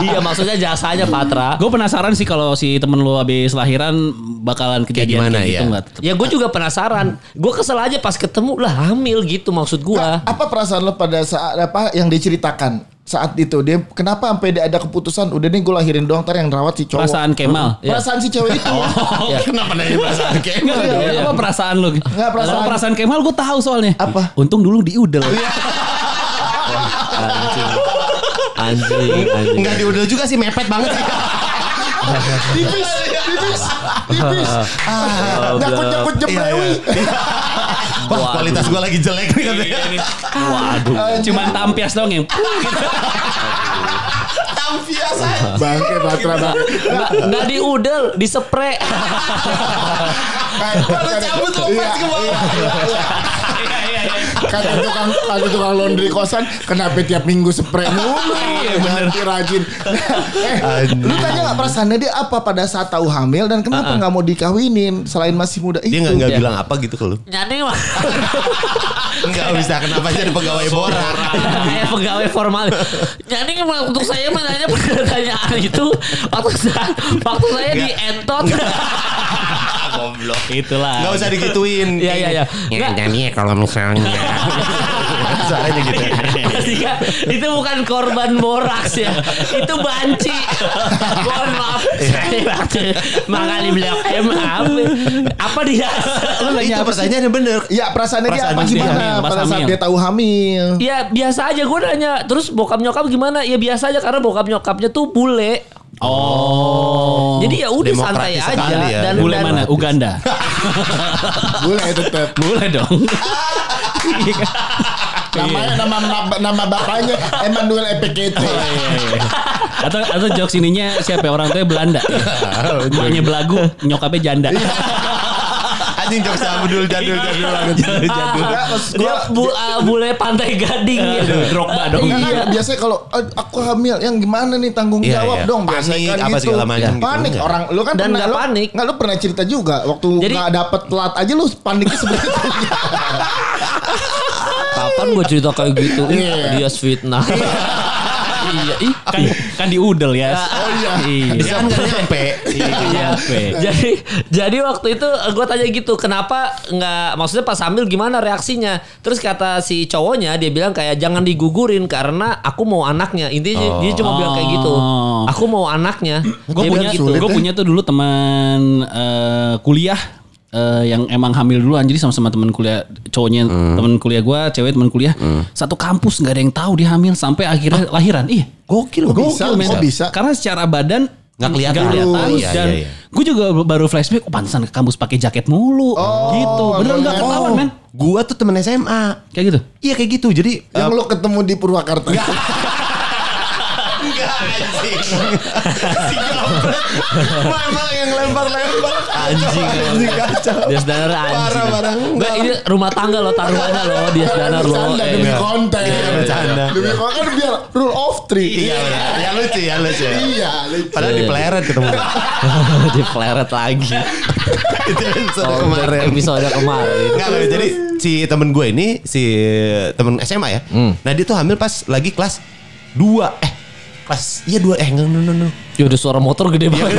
iya maksudnya jasanya Patra. Gue penasaran sih kalau si temen lu habis lahiran bakalan kejadian gimana, kayak gitu ya? nggak? Ya gue juga penasaran. Gue kesel aja pas ketemu lah hamil gitu maksud gue. Apa perasaan lo pada saat apa yang diceritakan saat itu? Dia kenapa sampai dia ada keputusan udah nih gue lahirin doang ntar yang rawat si cowok. Perasaan Kemal. Perasaan si cewek itu. <laughs> Ya. Kenapa nanya perasaan kayak Enggak, enggak, apa perasaan lu? Nggak, perasaan- Kalau perasaan Kemal gue tahu soalnya. Apa? Untung dulu diudel. <laughs> Anjing. Anjing, anjing. Enggak diudel juga sih mepet banget sih. tipis, tipis, tipis. <laughs> Ah, nyakut nyakut jemlewi. Wah, kualitas gua lagi jelek nih katanya. Waduh. Cuman tampias doang yang <laughs> Tampias aja. Bangke Patra bangke. Nggak, nggak diudel, disepre. <laughs> Kalau cabut, lepas ke bawah. Kata tukang kata tukang laundry kosan, kenapa tiap minggu spray mulu? <laughs> Ganti rajin. eh, lu tanya nggak perasaannya dia apa pada saat tahu hamil dan kenapa nggak mau dikawinin selain masih muda itu? Dia nggak nggak bilang apa gitu ke lu. Nyani mah Enggak bisa kenapa jadi pegawai borak. kayak pegawai formal. Nyani mah untuk saya mah nanya pertanyaan itu waktu saya waktu saya di entot. <laughs> Goblok. Itulah. Enggak usah digituin. Iya iya iya. Enggak. jadi kalau misalnya <laughs> Soalnya gitu. Kan, itu bukan korban boraks ya. Itu banci. Mohon maaf. Waktu mengalami blok M apa? Apa dia? Lu nanya Itu apa sih? pertanyaannya bener. Ya perasaannya dia apa gimana pada saat dia tahu hamil? Ya biasa aja gue nanya. Terus bokap nyokap gimana? Ya biasa aja karena bokap nyokapnya tuh bule. Oh. Jadi ya udah santai aja ya. dan Bule dan- mana? Uganda. <laughs> Boleh tetap. Bule dong. <laughs> Namanya nama nama, nama bapaknya Emmanuel Epekete. atau atau jokes ininya siapa ya? orang tuanya Belanda. <laughs> Emaknya belagu, nyokapnya janda. Anjing jokes Abdul jadul jadul banget. Jadul. Enggak, maksud dia gua bu, uh, bule pantai gading ya. Drogba dong. Iya, Iya. biasanya kalau "Eh, aku hamil, yang gimana nih tanggung Iya, jawab iya. dong biasanya Panik, kan apa gitu. segala macam gitu. Panik Enggak. orang lu kan Dan pernah panik. Nggak lu pernah cerita juga waktu Jadi- nggak dapet telat aja lu paniknya seperti itu. Kapan gue cerita kayak gitu? Iya. Dia fitnah. Iya, ih. Kan, kan di udel ya. Oh iya. Iya. Dia kan nggak nyampe. Iya. jadi jadi waktu itu gue tanya gitu kenapa nggak maksudnya pas hamil gimana reaksinya terus kata si cowoknya dia bilang kayak jangan digugurin karena aku mau anaknya intinya dia cuma bilang kayak gitu Oh. aku mau anaknya Gue punya, gitu gue punya tuh dulu teman eh, kuliah eh, yang emang hamil duluan jadi sama-sama teman kuliah cowoknya teman kuliah gue cewek teman kuliah satu kampus nggak ada yang tahu dia hamil sampai akhirnya lahiran iya gokil Kok bisa? Kok bisa? karena secara badan Nggak kelihatan. kelihatan Iya, dan iya, iya. gue juga baru flashback oh pantesan ke kampus pakai jaket mulu gitu bener nggak ketahuan men Gua tuh temen SMA. kayak gitu Iya kayak gitu. Jadi Yang lu ketemu di Purwakarta. <laughs> Enggak anjing. si goblok. Mama yang lempar-lempar. Anjing. Anjing kacau. dia sedanar anjing Parah, parah. Nggak, ini rumah tangga lo taruhannya lo dia sedanar lo Bercanda demi iya. konten. Iya, bercanda. Demi konten kan biar rule of three. Iya, ya lucu ya lucu. Iya, lucu. Padahal di peleret ketemu. <laughs> di fleret lagi Itu episode Oh, kemarin. episode kemarin Enggak, enggak, jadi si temen gue ini si temen SMA ya. Nah dia tuh hamil pas lagi kelas 2 eh kelas iya 2 eh enggak enggak enggak, enggak. ya udah suara motor gede banget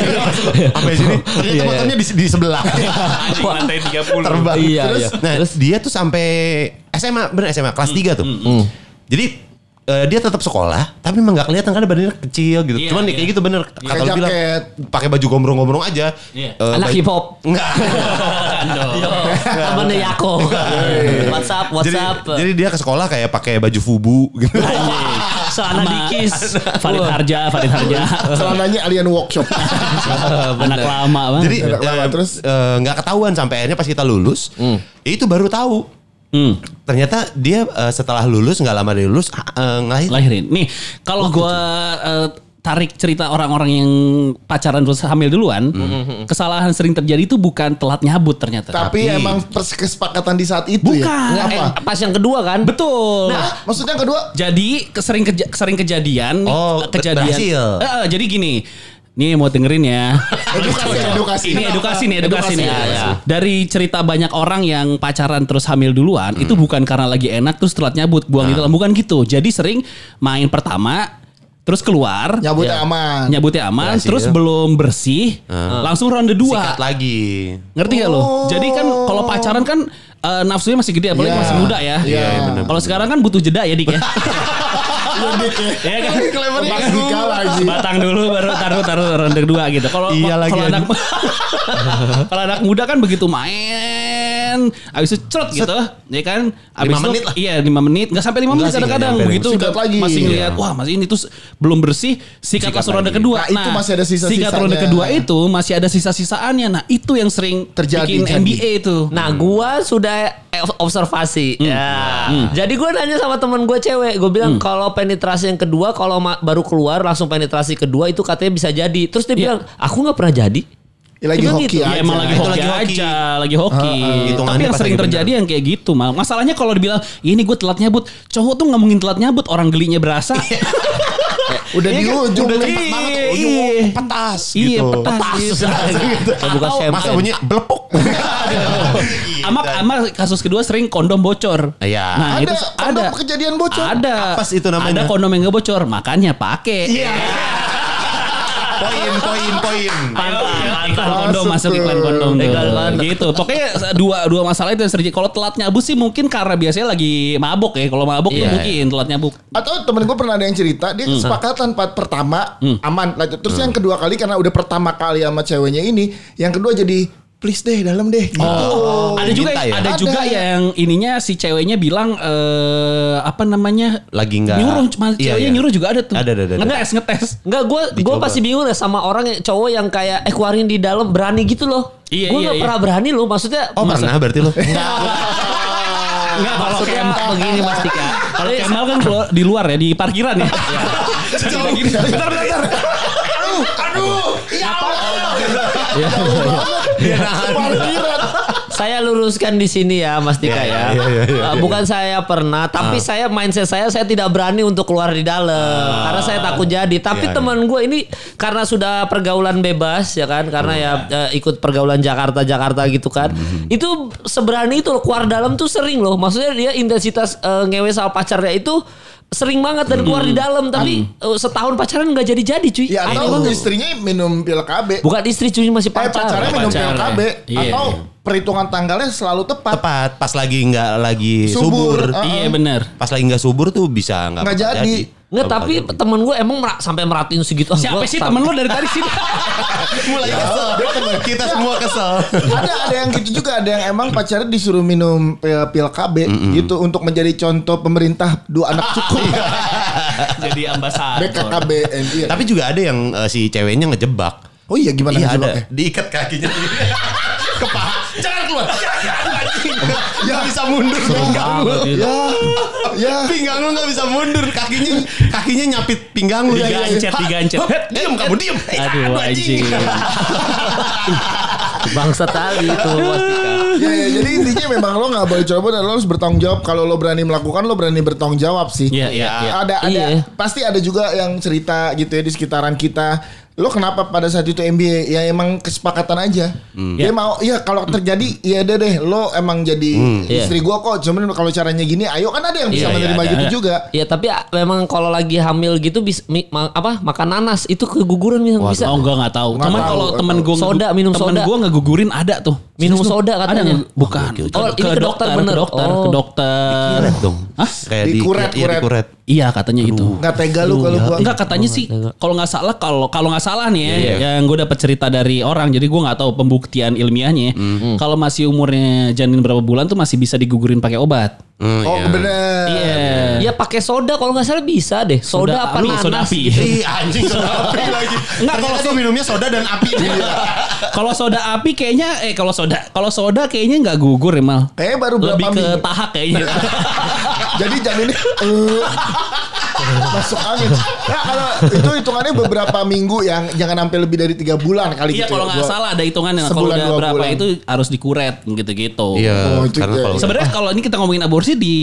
Sampai sini <laughs> ternyata Iya, iya. motornya di, di sebelah. <laughs> lantai 30 Terbang. Iya, terus, iya. Nah, dia tuh sampai SMA, bener SMA kelas 3 tuh. Jadi eh, dia tetap sekolah, tapi memang nggak kelihatan karena badannya kecil gitu. Iya, Cuman iya. kayak gitu bener. Kata Pakai lu bilang pakai baju gombrong-gombrong aja. Iya. Eh, anak hip hop Enggak. <laughs> temennya Yako WhatsApp jadi, WhatsApp jadi dia ke sekolah kayak pakai baju fubu gitu. Celana dikis Farid Harja Farid Harja <laughs> Celananya alien workshop. <laughs> anak lama banget Jadi Nggak lama, eh, terus? eh, nggak ketahuan sampai akhirnya pas kita lulus, ya itu baru tahu. Hmm. Ternyata dia eh, setelah lulus nggak lama dari lulus uh, ngelahirin. lahirin. Nih, kalau gua eh, tarik cerita orang-orang yang pacaran terus hamil duluan, kesalahan sering terjadi itu bukan telat nyabut ternyata. Tapi Tapi- emang kesepakatan di saat itu Bukan. ya. Eh, Apa? pas yang kedua kan Betul. Nah, maksudnya yang kedua Jadi kesering keja- sering kejadian Oh, eh, kejadian. berhasil. Eh, eh, jadi gini. Nih mau dengerin ya. edukasi, <laughs> edukasi. Ini edukasi nih, edukasi, nih. Ya, ya. Dari cerita banyak orang yang pacaran terus hamil duluan, itu bukan karena lagi enak terus telat nyabut, buang di dalam bukan gitu. Jadi sering main pertama terus keluar, Nyabutnya Ya. aman. nyabutnya aman, Berhasil. terus belum bersih, langsung ronde dua. Sikat lagi. Ngerti gak lo? Oh. Jadi kan kalau pacaran kan eh, nafsunya masih gede, apalagi Iya. masih muda ya. Iya, bener. Kalau sekarang kan butuh jeda ya dik ya. <laughs> Iya, Dik, ya. Iya kan? Nikah lagi. Batang dulu baru taruh taruh ronde dua gitu. Kalau Iya lagi, kalau anak <laughs> kalau anak muda kan begitu main, habis itu cerot gitu, ya kan? Habis Lima itu- menit lah. Iya, lima menit. Nggak sampai lima Nggak menit sih, nggak kadang-kadang. Begitu Sikat udah lagi. masih Iya. ngeliat, wah masih ini terus belum bersih, sikat, Sikat ronde kedua. Nah, itu masih ada sisa-sisanya. Sikat ronde kedua itu masih ada sisa-sisaannya. Nah, itu yang sering Terjadi, bikin jadi. NBA itu. Nah gua sudah observasi ya. Jadi gua nanya sama temen gue cewek, gue bilang kalau penetrasi yang kedua kalau baru keluar langsung penetrasi kedua itu katanya bisa jadi. Terus dia Iya. bilang aku nggak pernah jadi. Ya, lagi hoki gitu? aja. Ya emang lagi Itu hoki lagi hoki. aja, lagi hoki. Hitungannya Tapi yang sering terjadi yang kayak gitu mal. Masalahnya kalau dibilang ini gue telat nyabut, cowok tuh nggak mungkin telat nyabut, orang gelinya berasa. <laughs> Udah di ujung Udah cepet banget. Iya, Ujung iya. petas Iya, gitu. petas. gitu. Kayak buka Oh, masa bunyi belepuk. <laughs> Sama sama kasus kedua sering kondom bocor. Iya. Nah, Ada itu kondom ada kejadian bocor. Ada. Apes itu namanya? Ada kondom yang nggak bocor, makanya pakai. Iya. <laughs> Poin, poin, poin. Iklan kondom masuk iklan kondom. Gitu. Pokoknya dua dua masalah itu yang sering. Kalau telat nyabuk sih mungkin karena biasanya lagi mabuk ya. Kalau mabuk tuh Iya. mungkin telat nyabuk. Atau temen gue pernah ada yang cerita dia kesepakatan part pertama aman. Nah, terus yang kedua kali karena udah pertama kali sama ceweknya ini, yang kedua jadi please deh dalam deh. Gitu. Oh, ada juga ya? ada Ada. juga yang ininya si ceweknya bilang eh apa namanya Lagi nggak- nyuruh cuma Iya, ceweknya iya. nyuruh juga ada tuh Ada, ada, ada. ngetes ngetes Enggak, gue gue Dicoba. pasti bingung ya sama orang yang cowok yang kayak eh keluarin di dalam berani gitu loh. Iya, gue iya, nggak iya. pernah berani loh. Maksudnya Oh pernah berarti lo? <laughs> Enggak kalau maksudnya Kemal begini Mas Tika. kalau Kemal kan keluar, di luar ya di parkiran ya. <laughs> Jadi begini. Bentar bentar. Aduh, aduh. Ya Parkiran. saya luruskan di sini ya Mas Tika ya. iya, iya, iya, Uh, Bukan saya pernah, tapi saya mindset saya saya tidak berani untuk keluar di dalam. Karena saya takut jadi. Tapi Iya, teman gue ini karena sudah pergaulan bebas ya kan, karena ya uh, ikut pergaulan Jakarta Jakarta gitu kan. Itu seberani itu loh keluar dalam tuh sering loh. Maksudnya dia intensitas uh, ngewe sama pacarnya itu sering banget dan keluar di dalam tapi uh, setahun pacaran nggak jadi-jadi cuy. Ya atau banget. istrinya minum pil KB. Bukan istri cuy masih Eh pacar. pacarnya minum pil. KB Iya. atau perhitungan tanggalnya selalu tepat. Tepat pas lagi nggak lagi Subur. subur. Ah. Iya benar. Pas lagi nggak subur tuh bisa nggak bakal jadi. Nggak, tapi temen gue emang mer- sampai merhatiin segitu. Siapa gua sih temen lu dari tadi sih? <laughs> mulai kesel. Kita semua kesel. <laughs> ada ada yang gitu juga ada yang emang pacarnya disuruh minum pil, pil KB gitu untuk menjadi contoh pemerintah dua anak <laughs> cukup Jadi ambasador. BKKBN iya. Tapi juga ada yang eh, si ceweknya ngejebak. Oh iya gimana Iya ada. Diikat kakinya. ke paha. Jangan keluar. Ya bisa mundur pinggang lu. Ya, ya. Pinggang lu nggak bisa mundur. Kakinya kakinya nyapit pinggang lu. Digancet, digancet. Hep, Diam kamu diam. Aduh anjing. <laughs> Bangsa tali itu. Ya, ya, jadi intinya memang lo nggak boleh coba dan lo harus bertanggung jawab. Kalau lo berani melakukan, lo berani bertanggung jawab sih. Iya, iya, iya. Ada ada Iya. pasti ada juga yang cerita gitu ya di sekitaran kita. Lo kenapa pada saat itu MBA? Ya emang kesepakatan aja. Dia mau, ya kalau terjadi, ya deh deh. Lo emang jadi Iya. istri gua kok. Cuman kalau caranya gini, ayo kan ada yang bisa Iya, iya, menerima ada, gitu ada. juga. Ya tapi ah, memang kalau lagi hamil gitu bisa mi- ma- apa makan nanas itu keguguran bisa. bisa. Oh enggak enggak tahu. Nggak Cuman kalau nggak temen gue Soda, minum temen soda. gue ngegugurin ada tuh. Minum Serius soda Ada katanya. nggak? Bukan. Oh, ini ke dokter bener. Ke dokter, Oh. ke dokter. Kuret dong. Hah? Kayak di Dikuret, iya, kuret. dikuret. Iya katanya itu. Nggak tega lu kalau gua. Enggak katanya sih kalau nggak salah kalau kalau nggak salah nih ya Iya, iya. yang gue dapat cerita dari orang jadi gue nggak tahu pembuktian ilmiahnya kalau masih umurnya janin berapa bulan tuh masih bisa digugurin pakai obat. Hmm, Oh iya. bener. Ya pakai soda kalau nggak salah bisa deh. Soda, apa api, nanas? soda api. gitu. <laughs> Ih anjing soda api <laughs> lagi. Enggak kalau tuh minumnya soda dan api. <laughs> kalau soda api kayaknya eh kalau soda kalau soda kayaknya nggak gugur ya mal. Kayaknya baru berapa Lebih ke minggu. tahak kayaknya. Jadi janinnya eh, <laughs> masuk angin. Nah, kalau itu hitungannya beberapa minggu yang jangan sampai lebih dari tiga bulan kali Iya gitu. kalau ya. nggak salah ada hitungannya kalau udah dua berapa bulan. itu harus dikuret gitu-gitu. Iya. Oh, itu karena iya, kalau iya. Sebenarnya kalau ini kita ngomongin aborsi di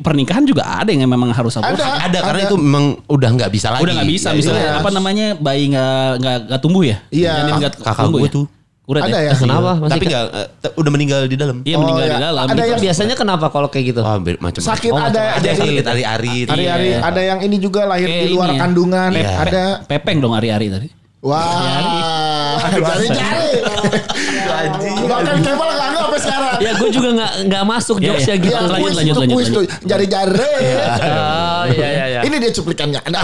pernikahan juga ada yang memang harus aborsi. Ada. ada karena Ada. itu memang udah nggak bisa lagi. Udah nggak bisa Ya, misalnya iya. apa namanya bayi nggak nggak nggak tumbuh ya? Iya. Kakak tumbuh gue ya? tuh. Kuret Ada ya? ya? Kenapa? Masih Tapi ke- nggak eh, udah meninggal di dalam. Iya Oh, meninggal iya. di dalam. Ada Gitu. yang- Biasanya kenapa kalau kayak gitu? Ber- macam Sakit Oh, ada macam- jadi sakit ari-ari. hari-hari Iya. ada yang ini juga lahir Kayak di luar ini ya. kandungan. Iya. Ada Pepeng dong hari-hari tadi. wah jari-jari. Bahkan Kemal nggak nggak sampai sekarang. Ya gue juga nggak nggak masuk Iya, jokesnya iya. gitu. Iya, lanjut, lanjut, lanjut, tuh jari-jari. Oh iya iya iya. Ini dia cuplikannya. Ada.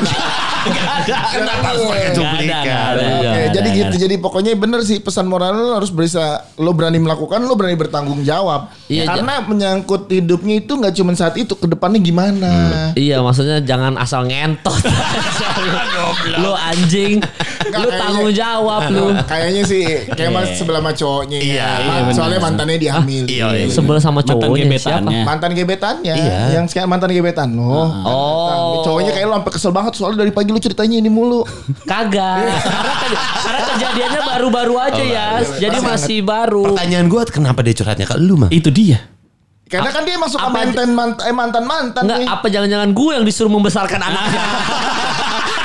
Kenapa harus pakai Nggak ada, cuplikan? nggak ada. Iya, jadi iya, gitu. Jadi pokoknya bener sih pesan moral lo harus bisa lo berani melakukan, lo berani bertanggung jawab. Iya, Karena menyangkut hidupnya itu nggak cuma saat itu, ke depannya gimana? Iya maksudnya jangan asal ngentot. <laughs> <laughs> lu anjing. Kayaknya- tanggung jawab lu. Kayaknya sih kayak sebelah sama cowoknya. Iya, ya. iya. Soalnya mantannya dihamil. Iya, iya. Sebel sama Mantan cowoknya siapa? gebetannya. Mantan gebetannya, Iya. yang sekarang mantan gebetan lo. Oh Cowoknya kayak lo sampai kesel banget soalnya dari pagi lu ceritanya ini mulu. <laughs> Kagak. karena, ke- karena kejadiannya baru-baru aja ya. Jadi masih baru. Pertanyaan gue kenapa dia curhatnya ke lu mah? Itu dia. Karena kan dia masuk ke mantan mantan eh, mantan mantan Enggak, apa jangan-jangan gue yang disuruh membesarkan anaknya? <laughs>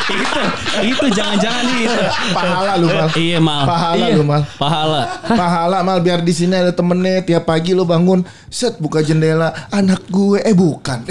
itu itu jangan-jangan itu. Pahala lu mal. Iya mal. Pahala Iya. lu mal. Pahala. Pahala mal biar di sini ada temennya tiap pagi lu bangun set buka jendela anak gue eh bukan.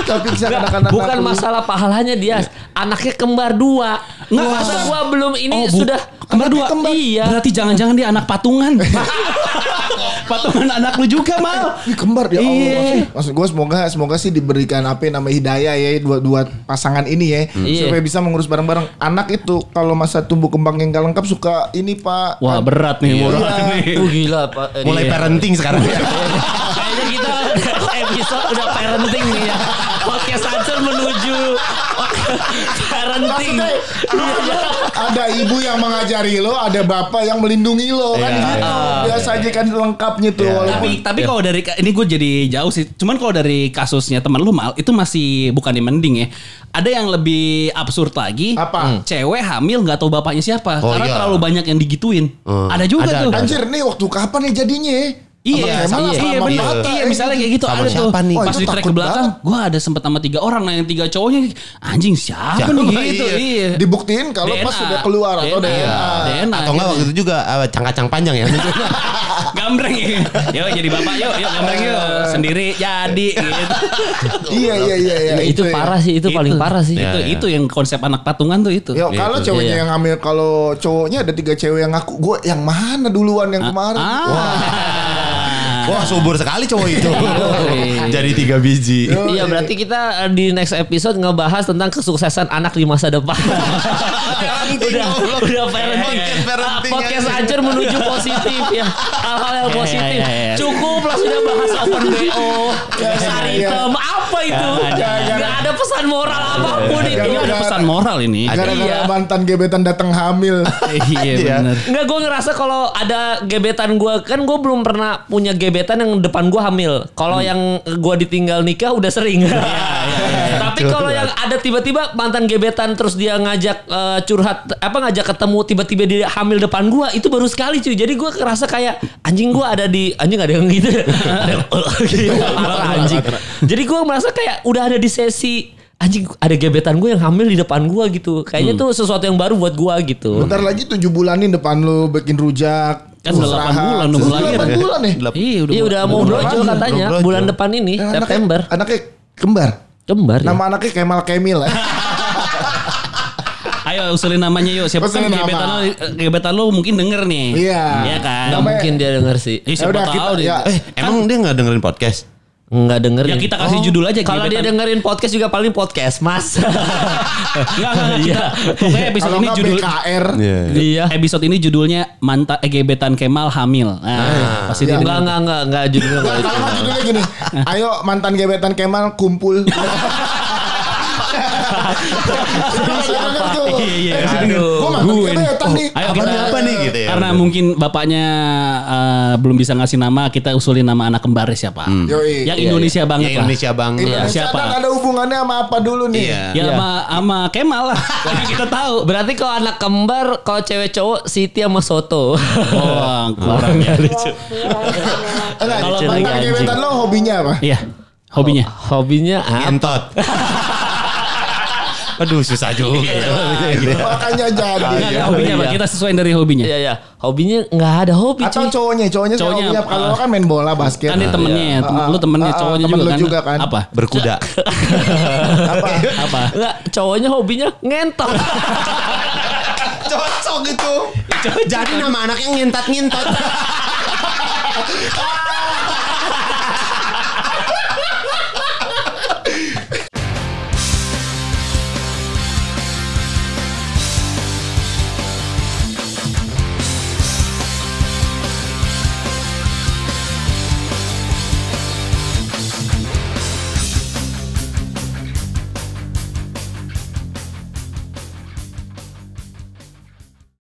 Tapi bisa anak-anak Bukan masalah pahalanya dia, anaknya kembar dua. Nggak, masa gua belum ini Oh, sudah kembar dua. Kembar. Iya. Berarti jangan-jangan dia anak patungan. <laughs> patungan anak lu juga mal. Ih, kembar ya Allah. Iya. Maksud, maksud gue semoga semoga sih diberikan apa yang namanya hidayah ya dua dua pasangan ini ya Iya. supaya bisa mengurus bareng-bareng. Anak itu kalau masa tumbuh kembang yang gak lengkap suka ini Pak. Wah berat nih murah Iya. nih. Uh, gila Pak. Eh, Mulai iya. parenting sekarang. <laughs> Kayaknya kita episode udah parenting nih ya. Podcast Ancur menuju parenting. Maksudnya, ada ibu yang mengajari lo, ada bapak yang melindungi lo kan Iya, gitu. iya. Biasa aja kan lengkapnya tuh. Iya. walaupun- Tapi tapi kalau dari ini gue jadi jauh sih. Cuman kalau dari kasusnya teman lu mal itu masih bukan yang mending ya. Ada yang lebih absurd lagi. Apa? Hmm. Cewek hamil nggak tahu bapaknya siapa Oh, karena iya. terlalu banyak yang digituin. Hmm. Ada juga Ada, tuh. ada. Anjir nih waktu kapan nih jadinya ya? Iya, Sama iya, iya, sama bener. Iya, ya, misalnya gitu. kayak gitu Sama ada tuh. siapa nih? Wah, Pas itu di track ke belakang, gue ada sempat sama tiga orang, nah yang tiga cowoknya anjing siapa Siapa? nih gitu. Iya. Iya. Dibuktiin kalau pas sudah keluar atau DNA. DNA. DNA. Atau enggak waktu itu juga eh, cang-kacang panjang ya. <laughs> Gambreng ya. Yuk jadi bapak yuk, yuk gambreng yuk. Sendiri jadi <laughs> gitu. Iya iya iya iya. Itu ya. parah sih, itu paling parah sih. Itu Iya, itu yang konsep anak patungan tuh itu. Yo, kalau Gitu. ceweknya Iya, iya. yang hamil, kalau cowoknya ada tiga cewek yang ngaku, gue yang mana duluan yang kemarin? Wah, Ah. <laughs> Wah subur sekali cowok itu. <laughs> Yoi. Jadi tiga biji. Iya berarti kita eh, di next episode ngebahas tentang kesuksesan anak di masa depan. <laughs> udah udah parenting. Podcast parenting, Podcast ya. ajar menuju <laughs> positif ya. Hal-hal yang Iya, positif. iya, iya. Cukup lah sudah bahas open BO. Iya. hitam apa itu? Gak ada pesan moral apa pun itu. Ada pesan moral ini. gara-gara Iya. mantan gebetan datang hamil. Iya benar. Enggak gue ngerasa kalau ada gebetan gue kan gue belum pernah punya gebetan yang depan gue hamil. Kalau yang gue ditinggal nikah udah sering. <laughs> Tapi kalau yang ada tiba-tiba mantan gebetan terus dia ngajak eh, curhat apa ngajak ketemu tiba-tiba dia hamil depan gue itu baru sekali cuy. Jadi gue ngerasa kayak anjing gue ada di anjing ada yang gitu. <laughs> Ada yang, <laughs> gitu. Parah, anjing. Jadi gue merasa kayak udah ada di sesi anjing ada gebetan gue yang hamil di depan gue gitu. Kayaknya tuh sesuatu yang baru buat gue gitu. Bentar lagi tujuh bulanin depan lu bikin rujak. Kan udah delapan istirahat. bulan nunggu lahir. delapan bulan ya. Iya udah. Iya udah mau brojol lagi. katanya bulan depan ini September. Anaknya kembar. Kembar ya. Nama anaknya Kemal Kemil. <laughs> Ayo usulin namanya yuk. Siapa kan gebetan nama. lo, gebetan lo mungkin denger nih. Iya. Iya kan. Namanya- mungkin dia denger sih. Ya siapa udah, tahu kita- dia. ya. Eh emang dia nggak dengerin podcast? Nggak dengerin. Ya kita kasih Oh, judul aja Kalau dia dengerin podcast juga paling podcast mas. <laughs> Enggak, enggak, enggak. Iya. Kita- Pokoknya episode Kalau ini nggak judul BKR. Iya. Iya. episode ini judulnya manta eh, gebetan Kemal hamil. Nah, pasti dia Enggak enggak enggak enggak judulnya enggak kalau judulnya gini, ayo mantan gebetan Kemal kumpul. <laughs> Iya, iya. Aduh. Gue nih. Ayo kita apa nih gitu ya? Karena mungkin bapaknya eh, belum bisa ngasih nama, kita usulin nama anak kembarnya siapa? Yoi. Yang Iya, Indonesia Ya, banget lah. Indonesia bang. Indonesia siapa? kan ada hubungannya sama apa dulu nih? Iya. Ya Iya. sama sama Kemal lah. kita tahu. Berarti kalau anak kembar, kalau cewek cowok Siti sama Soto. Oh, kurang ya. Enggak, Kalau gebetan lo hobinya apa? Iya. Hobinya. Hobinya apa? Aduh susah juga. <laughs> Makanya jadi. Enggak, iya, hobinya apa? iya. Kita sesuai dari hobinya. Iya ya. Hobinya nggak ada hobi Atau cuy. cowoknya, cowoknya, Cowoknya apa? kalau lo kan main bola basket. Kan dia temennya, tem- lu temennya cowoknya temen juga lu kan. juga kan. Apa? Berkuda. <laughs> apa? Apa? Enggak, cowoknya hobinya ngentot. <laughs> Cocok gitu. Jadi nama anaknya ngintat-ngintat.